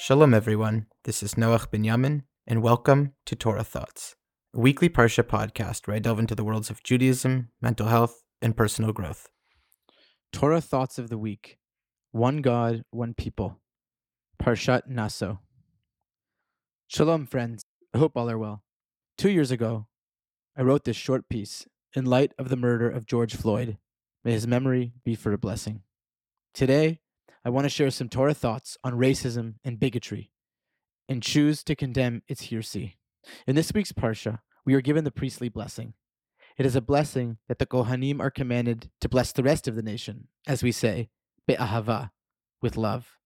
Shalom, everyone. This is Noach Binyamin, and welcome to Torah Thoughts, a weekly Parsha podcast where I delve into the worlds of Judaism, mental health, and personal growth. Torah Thoughts of the Week One God, One People. Parshat Naso. Shalom, friends. I hope all are well. Two years ago, I wrote this short piece in light of the murder of George Floyd. May his memory be for a blessing. Today, I want to share some Torah thoughts on racism and bigotry and choose to condemn its heresy. In this week's Parsha, we are given the priestly blessing. It is a blessing that the Kohanim are commanded to bless the rest of the nation, as we say, be'ahava, with love.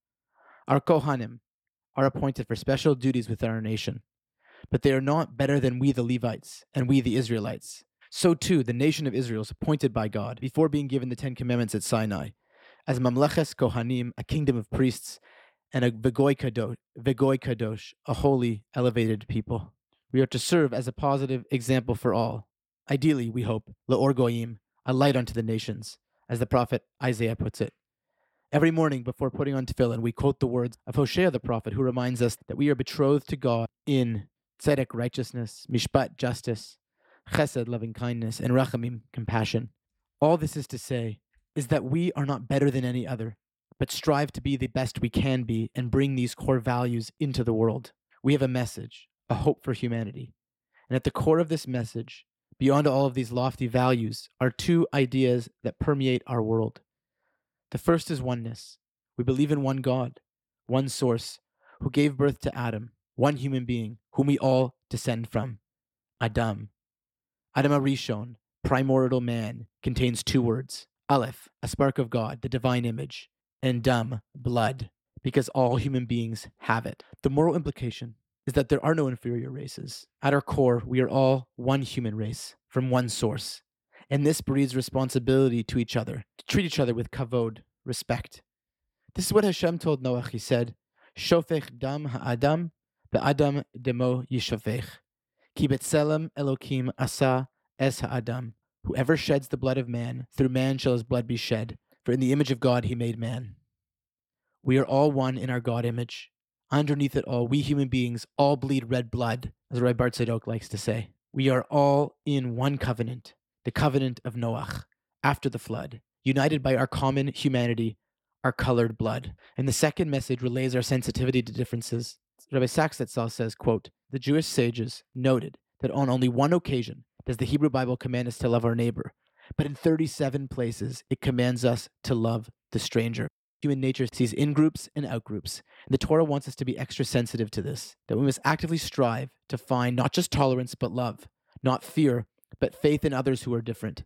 Our Kohanim are appointed for special duties within our nation, but they are not better than we the Levites and we the Israelites. So too, the nation of Israel is appointed by God before being given the Ten Commandments at Sinai as Mamleches Kohanim, a kingdom of priests, and a Vegoy Kadosh, Vegoy Kadosh, a holy, elevated people. We are to serve as a positive example for all. Ideally, we hope, Leor Goyim, a light unto the nations, as the prophet Isaiah puts it. Every morning before putting on tefillin, we quote the words of Hosea the prophet, who reminds us that we are betrothed to God in tzedek, righteousness, mishpat, justice, chesed, loving kindness, and rachamim, compassion. All this is to say is that we are not better than any other, but strive to be the best we can be and bring these core values into the world. We have a message, a hope for humanity. And at the core of this message, beyond all of these lofty values, are two ideas that permeate our world. The first is oneness. We believe in one God, one source, who gave birth to Adam, one human being, whom we all descend from Adam. Adam Arishon, primordial man, contains two words Aleph, a spark of God, the divine image, and Dam, blood, because all human beings have it. The moral implication is that there are no inferior races. At our core, we are all one human race from one source. And this breeds responsibility to each other, to treat each other with kavod, respect. This is what Hashem told Noach. He said, Shofech dam ha'adam, be'adam demo yishofech. Ki betzelem Elokim asa es ha'adam. Whoever sheds the blood of man, through man shall his blood be shed, for in the image of God he made man. We are all one in our God image. Underneath it all, we human beings all bleed red blood, as Rabbi Bart Tzadok likes to say. We are all in one covenant, the covenant of Noach, after the flood, united by our common humanity, our colored blood. And the second message relays our sensitivity to differences. Rabbi Sacks says, quote, The Jewish sages noted that on only one occasion does the Hebrew Bible command us to love our neighbor, but in 37 places it commands us to love the stranger. Human nature sees in groups and out groups. And the Torah wants us to be extra sensitive to this, that we must actively strive to find not just tolerance, but love, not fear, but faith in others who are different.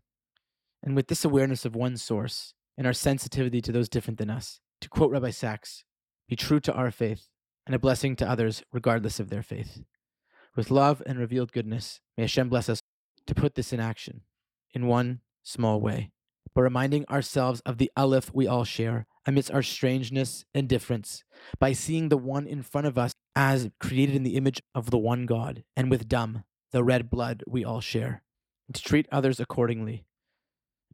And with this awareness of one source and our sensitivity to those different than us, to quote Rabbi Sacks, be true to our faith and a blessing to others regardless of their faith. With love and revealed goodness, may Hashem bless us to put this in action in one small way, by reminding ourselves of the Aleph we all share amidst our strangeness and difference, by seeing the one in front of us as created in the image of the one God, and with Dam, the red blood we all share, to treat others accordingly,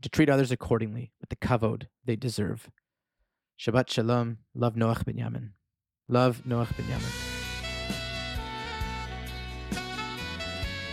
to treat others accordingly with the kavod they deserve. Shabbat Shalom, love Noach Binyamin. Love Noach Binyamin.